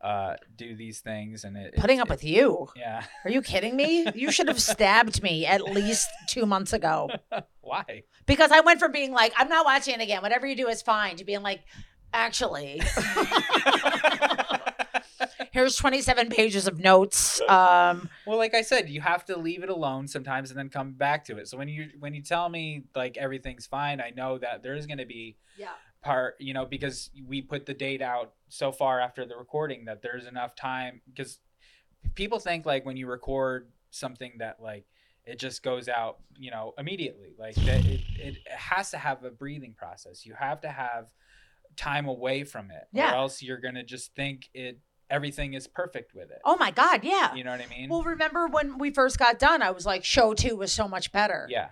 uh, do these things, and it, putting it- up with you. yeah. Are you kidding me? You should have stabbed me at least 2 months ago. Why? Because I went from being like I'm not watching it again. Whatever you do is fine to being like actually here's 27 pages of notes. Um well, like I said, you have to leave it alone sometimes, and then come back to it. So when you when you tell me like everything's fine, I know that there's going to be yeah. Part you know because we put the date out so far after the recording that there's enough time because people think like when you record something that like it just goes out you know immediately like that it, it has to have a breathing process you have to have time away from it Yeah. or else you're gonna just think it everything is perfect with it Oh my god, yeah. you know what i mean Well, remember when we first got done, I was like, show two was so much better. yeah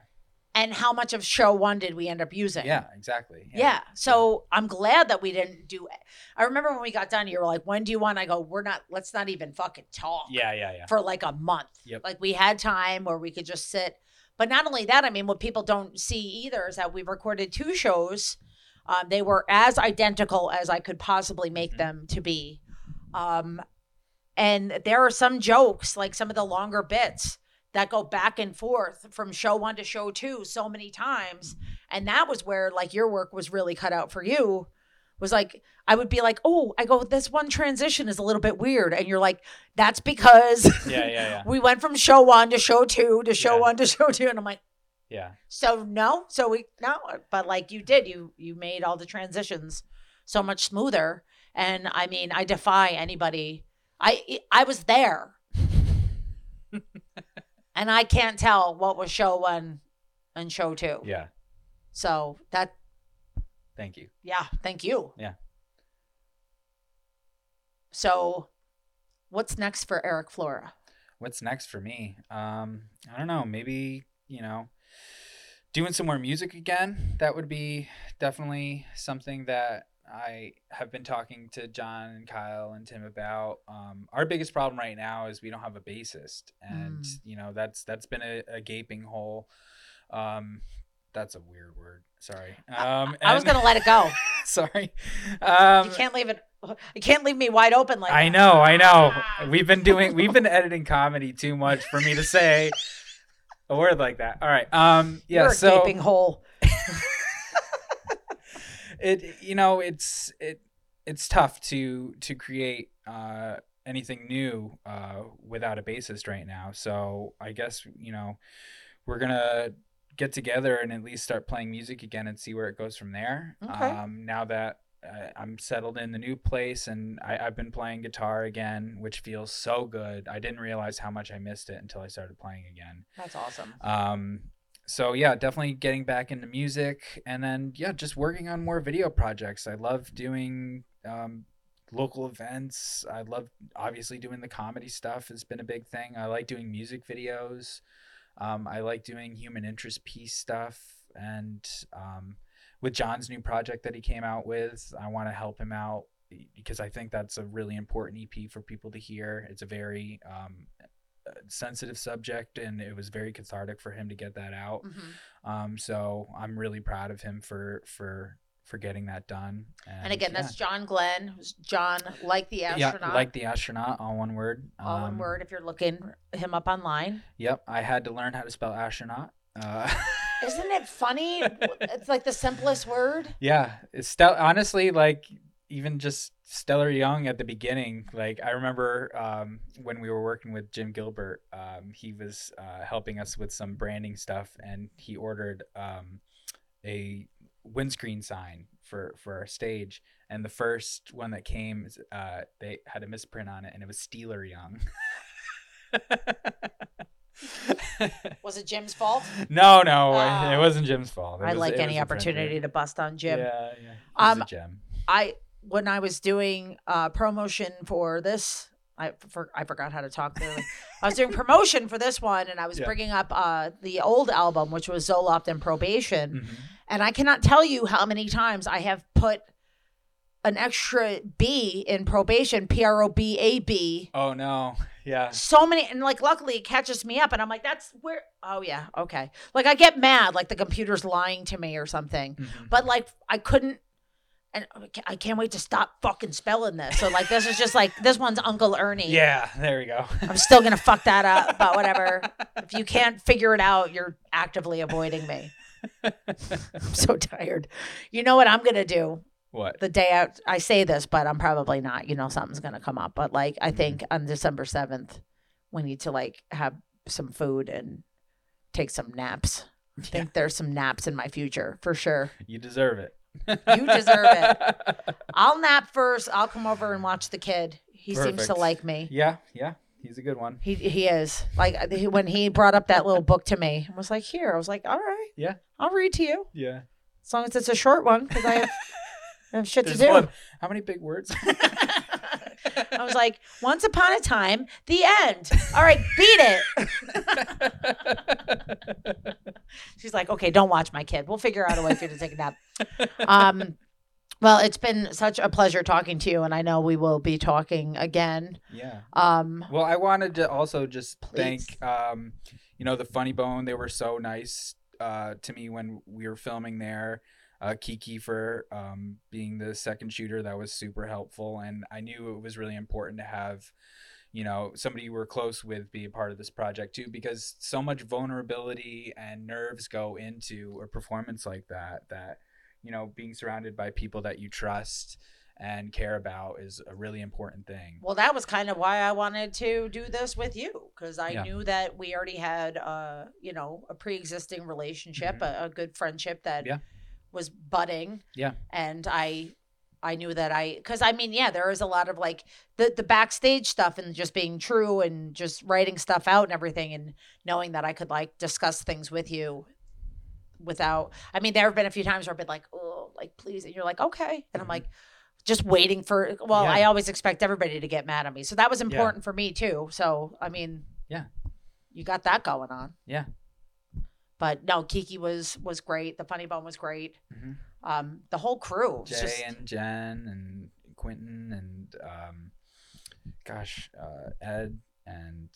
And how much of show one did we end up using? yeah exactly Yeah. So I'm glad that we didn't do it. I remember when we got done, you were like, when do you want? I go, we're not, let's not even fucking talk yeah yeah yeah for like a month. Yep. Like we had time where we could just sit. But not only that, I mean, what people don't see either is that we recorded two shows. Um, they were as identical as I could possibly make Mhm. them to be. Um, and there are some jokes, like some of the longer bits, that go back and forth from show one to show two so many times. And that was where like your work was really cut out for you. Was like I would be like, oh, I go, this one transition is a little bit weird, and you're like, that's because yeah yeah yeah we went from show one to show two to show Yeah. one to show two, and I'm like, yeah so no, so we no, but like you did, you you made all the transitions so much smoother, and I mean, I defy anybody. I I was there, and I can't tell what was show one and show two. Yeah. So that, Thank you. yeah, thank you. Yeah. So, what's next for Erik Flora? What's next for me? Um, I don't know. Maybe you know, doing some more music again. That would be definitely something that I have been talking to John and Kyle and Tim about. Um, our biggest problem right now is we don't have a bassist, and Mm. you know that's that's been a, a gaping hole. Um, that's a weird word. Sorry. Um, I was and- gonna let it go. sorry. Um, you can't leave it. You can't leave me wide open like I that. know, I know. Ah. We've been doing we've been editing comedy too much for me to say a word like that. All right. Um yeah, You're so gaping hole. It you know, it's it it's tough to to create uh anything new uh without a bassist right now. So I guess, you know, we're going to get together and at least start playing music again and see where it goes from there. Okay. Um now that I- I'm settled in the new place and I, I've been playing guitar again, which feels so good. I didn't realize how much I missed it until I started playing again. That's awesome. Um, so yeah, definitely getting back into music and then yeah, just working on more video projects. I love doing um, local events. I love obviously doing the comedy stuff has been a big thing. I like doing music videos. Um, I like doing human interest piece stuff and um, with John's new project that he came out with, I want to help him out because I think that's a really important EP for people to hear. It's a very um, sensitive subject, and it was very cathartic for him to get that out. Mhm. Um, so I'm really proud of him for for for getting that done. And, And again, yeah. that's John Glenn. who's John, like the astronaut. yeah, like the astronaut, all one word. all one Um, word. If you're looking him up online, Yep, I had to learn how to spell astronaut. Uh, isn't it funny? it's like the simplest word. Yeah, it's stel- honestly like even just Stellar Young at the beginning. Like I remember um, when we were working with Jim Gilbert, um, he was uh, helping us with some branding stuff, and he ordered um, a windscreen sign for for our stage. And the first one that came, uh, they had a misprint on it, and it was Steeler Young. Was it Jim's fault? no, no, it wasn't Jim's fault. It I was- like any was a printer. opportunity to bust on Jim. Yeah, yeah. Um, a gem. I when I was doing uh, promotion for this, I for, I forgot how to talk clearly. I was doing promotion for this one, and I was Yeah. bringing up uh, the old album, which was Zoloft and Probation, Mhm. and I cannot tell you how many times I have put an extra B in probation, P R O B A B. Oh no. Yeah. So many, and like, luckily it catches me up, and I'm like, that's where. Oh yeah, okay. Like I get mad, like the computer's lying to me or something Mhm. but like I couldn't. And I I can't wait to stop fucking spelling this. So like this is just like this one's Uncle Ernie. Yeah, there we go. I'm still gonna fuck that up, but whatever. If you can't figure it out, you're actively avoiding me. I'm so tired. You know what I'm gonna do what? the day out? I say this, but I'm probably not. You know something's gonna come up. But like I think mm-hmm. on December seventh, we need to like have some food and take some naps. I think there's some naps in my future for sure. You deserve it. You deserve it. I'll nap first. I'll come over and watch the kid. He seems to like me. yeah, yeah. He's a good one. He he is like he- when he brought up that little book to me. I was like, here. I was like, all right, Yeah. I'll read to you Yeah. as long as it's a short one because I have, I have shit to do. one- How many big words? I was like, once upon a time, the end. All right, beat it. She's like, okay, don't watch my kid. We'll figure out a way for you to take a nap. Um, well, it's been such a pleasure talking to you, and I know we will be talking again. yeah. Um, Well, I wanted to also just Please. thank, um, you know, the Funny Bone. They were so nice uh, to me when we were filming there. Uh, Kiki for um, being the second shooter. That was super helpful. And I knew it was really important to have, you know, somebody you were close with be a part of this project too, because so much vulnerability and nerves go into a performance like that, that, you know, being surrounded by people that you trust and care about is a really important thing. Well, that was kind of why I wanted to do this with you because I Yeah. knew that we already had, uh, you know, a pre-existing relationship, a, a good friendship that Mm-hmm. Yeah. Was budding. Yeah. And I I knew that I because I mean, yeah, there is a lot of like the the backstage stuff and just being true and just writing stuff out and everything and knowing that I could like discuss things with you without I mean, there have been a few times where I've been like, oh, like please, and you're like, okay. And I'm Mhm. like just waiting for well, Yeah. I always expect everybody to get mad at me. So that was important for me too. So I mean Yeah. You got that going on. Yeah. But no, Kiki was was great. The funny bone was great. Mhm. Um, the whole crew. Jay just- and Jen and Quentin and um, gosh, uh, Ed and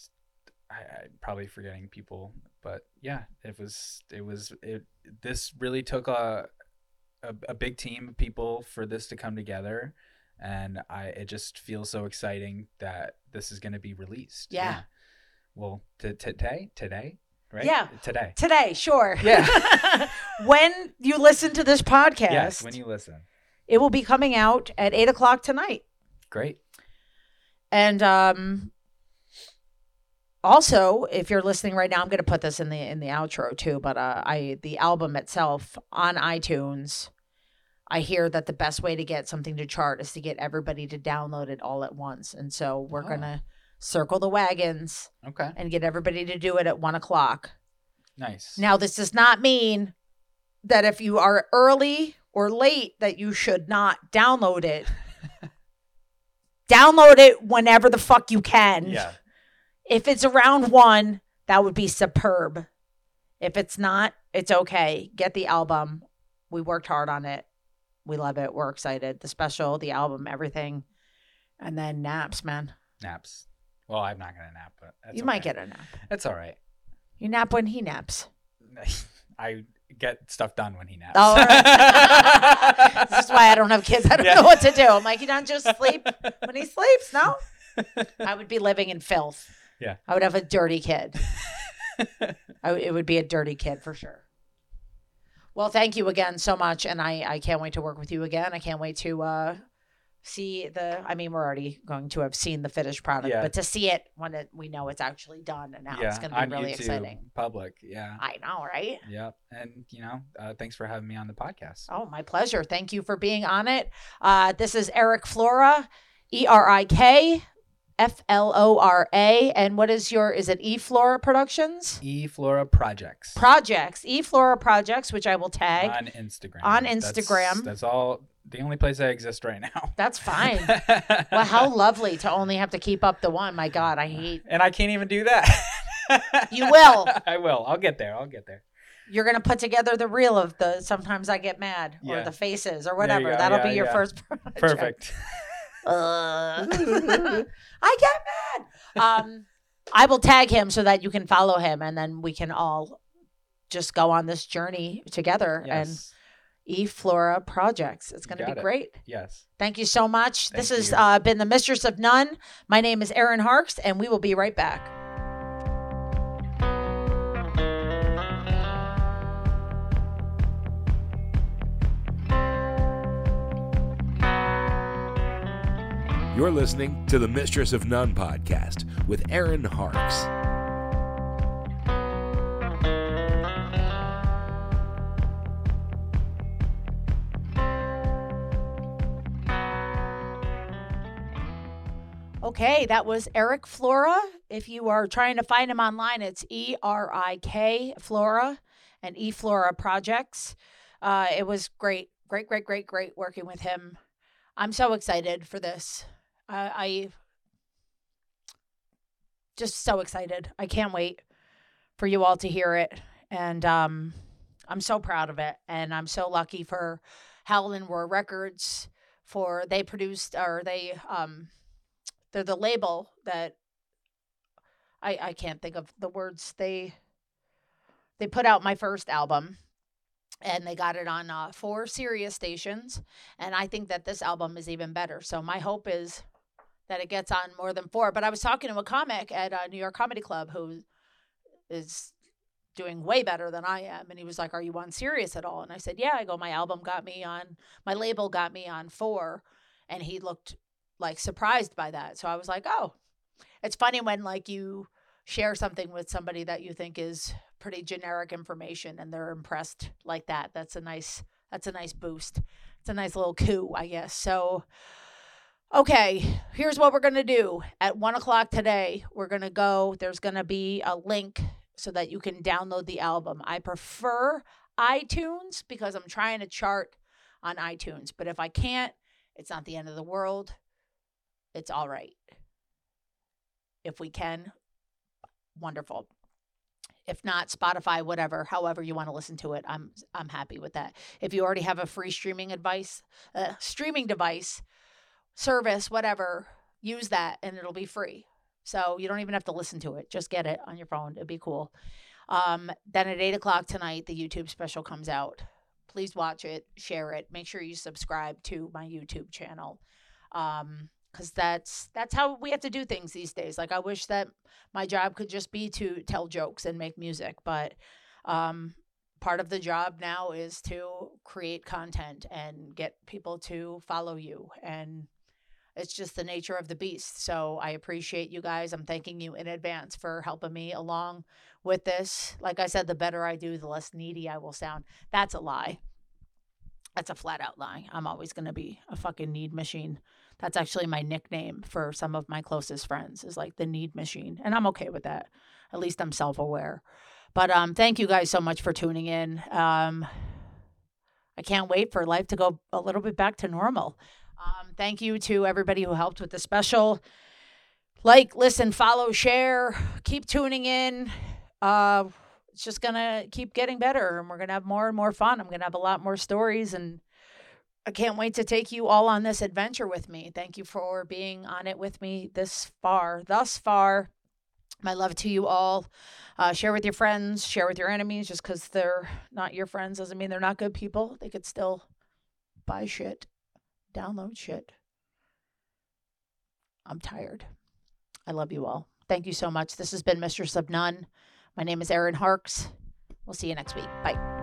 I, I probably forgetting people, but yeah, it was it was it. This really took a, a a big team of people for this to come together, and I it just feels so exciting that this is going to be released. Yeah. Well, t- today, today, right? Yeah. Today. Today, sure. Yeah. when you listen to this podcast, Yes. When you listen. it will be coming out at eight o'clock tonight. Great. And um, also, if you're listening right now, I'm going to put this in the in the outro too. But uh, I the album itself on iTunes. I hear that the best way to get something to chart is to get everybody to download it all at once, and so we're Oh. gonna circle the wagons Okay. and get everybody to do it at one o'clock. Nice. Now, this does not mean that if you are early or late that you should not download it. download it whenever the fuck you can. yeah. If it's around 1, that would be superb. If it's not, it's okay. Get the album. We worked hard on it. We love it. We're excited. The special, the album, everything. And then naps, man. Naps. Well, I'm not gonna nap, but that's you might get a nap. That's all right. You nap when he naps. I get stuff done when he naps. Oh, all right. this is why I don't have kids. I don't Yeah. know what to do. I'm like, you don't just sleep when he sleeps. No, I would be living in filth. Yeah. I would have a dirty kid. I it would be a dirty kid for sure. Well, thank you again so much, and I I can't wait to work with you again. I can't wait to uh see the. I mean, we're already going to have seen the finished product, Yeah. but to see it when it, we know it's actually done, and now it's going to on be really YouTube, exciting. Public, yeah, I know, right? yep. And you know, uh, thanks for having me on the podcast. Oh, my pleasure. Thank you for being on it. Uh, this is Erik Flora, E R I K F L O R A. And what is your, is it E Flora Productions? E Flora Projects Projects, E Flora Projects, which I will tag. on Instagram. On That's- Instagram. That's, all. The only place I exist right now. That's fine. well, how lovely to only have to keep up the one. My God, I hate. And I can't even do that. You will. I will. I'll get there. I'll get there. You're going to put together the reel of the sometimes I get mad or Yeah. the faces or whatever. That'll Yeah, be your yeah. first project. Perfect. Uh, I get mad. Um, I will tag him so that you can follow him, and then we can all just go on this journey together. And Yes. E E flora Projects, it's going to be it. great. Yes. Thank you so much. this Thank has uh, been the Mistress of None. My name is Erin Harkes, and we will be right back. You're listening to the Mistress of None podcast with Erin Harkes. Okay, that was Erik Flora. If you are trying to find him online, it's E R I K Flora and E Flora Projects. Uh, it was great, great, great, great, great working with him. I'm so excited for this. Uh, I just so excited. I can't wait for you all to hear it, and um, I'm so proud of it. And I'm so lucky for Howlin' War Records for they produced or they um they're the label that I I can't think of the words they they put out my first album and they got it on uh, four Sirius stations and I think that this album is even better. So my hope is that it gets on more than four. But I was talking to a comic at uh, New York Comedy Club who is doing way better than I am and he was like, "Are you on Sirius at all?" And I said, "Yeah." I go, "My album got me on my label got me on 4." And he looked like surprised by that. So I was like, oh, it's funny when like you share something with somebody that you think is pretty generic information and they're impressed like that. That's a nice That's a nice boost. It's a nice little coup, I guess. So, okay, here's what we're to do. At one o'clock today, we're to go. There's to be a link so that you can download the album. I prefer iTunes because I'm trying to chart on iTunes. But if I can't, it's not the end of the world. It's all right. If we can, wonderful. If not, Spotify, whatever, however you want to listen to it, I'm I'm happy with that. If you already have a free streaming advice, uh, streaming device, service, whatever, use that and it'll be free. So you don't even have to listen to it. Just get it on your phone. It'd be cool. Um, then at eight o'clock tonight, the YouTube special comes out. Please watch it, share it. Make sure you subscribe to my YouTube channel. Um, because that's that's how we have to do things these days. Like I wish that my job could just be to tell jokes and make music, but um, part of the job now is to create content and get people to follow you and it's just the nature of the beast. So I appreciate you guys. I'm thanking you in advance for helping me along with this. Like I said, the better I do, the less needy I will sound. That's a lie. That's a flat out lie. I'm always going to be a fucking need machine. That's actually my nickname for some of my closest friends is like the need machine. And I'm okay with that. At least I'm self aware. But um, thank you guys so much for tuning in. Um, I can't wait for life to go a little bit back to normal. Um, thank you to everybody who helped with the special. Like, listen, follow, share, keep tuning in. Uh, it's just gonna keep getting better, and we're gonna have more and more fun. I'm gonna have a lot more stories, and I can't wait to take you all on this adventure with me. Thank you for being on it with me this far, thus far. My love to you all. Uh, share with your friends, share with your enemies. Just because they're not your friends doesn't mean they're not good people. They could still buy shit download shit. I'm tired. I love you all. Thank you so much. This has been Mistress of None. My name is Erin Harkes. We'll see you next week. Bye.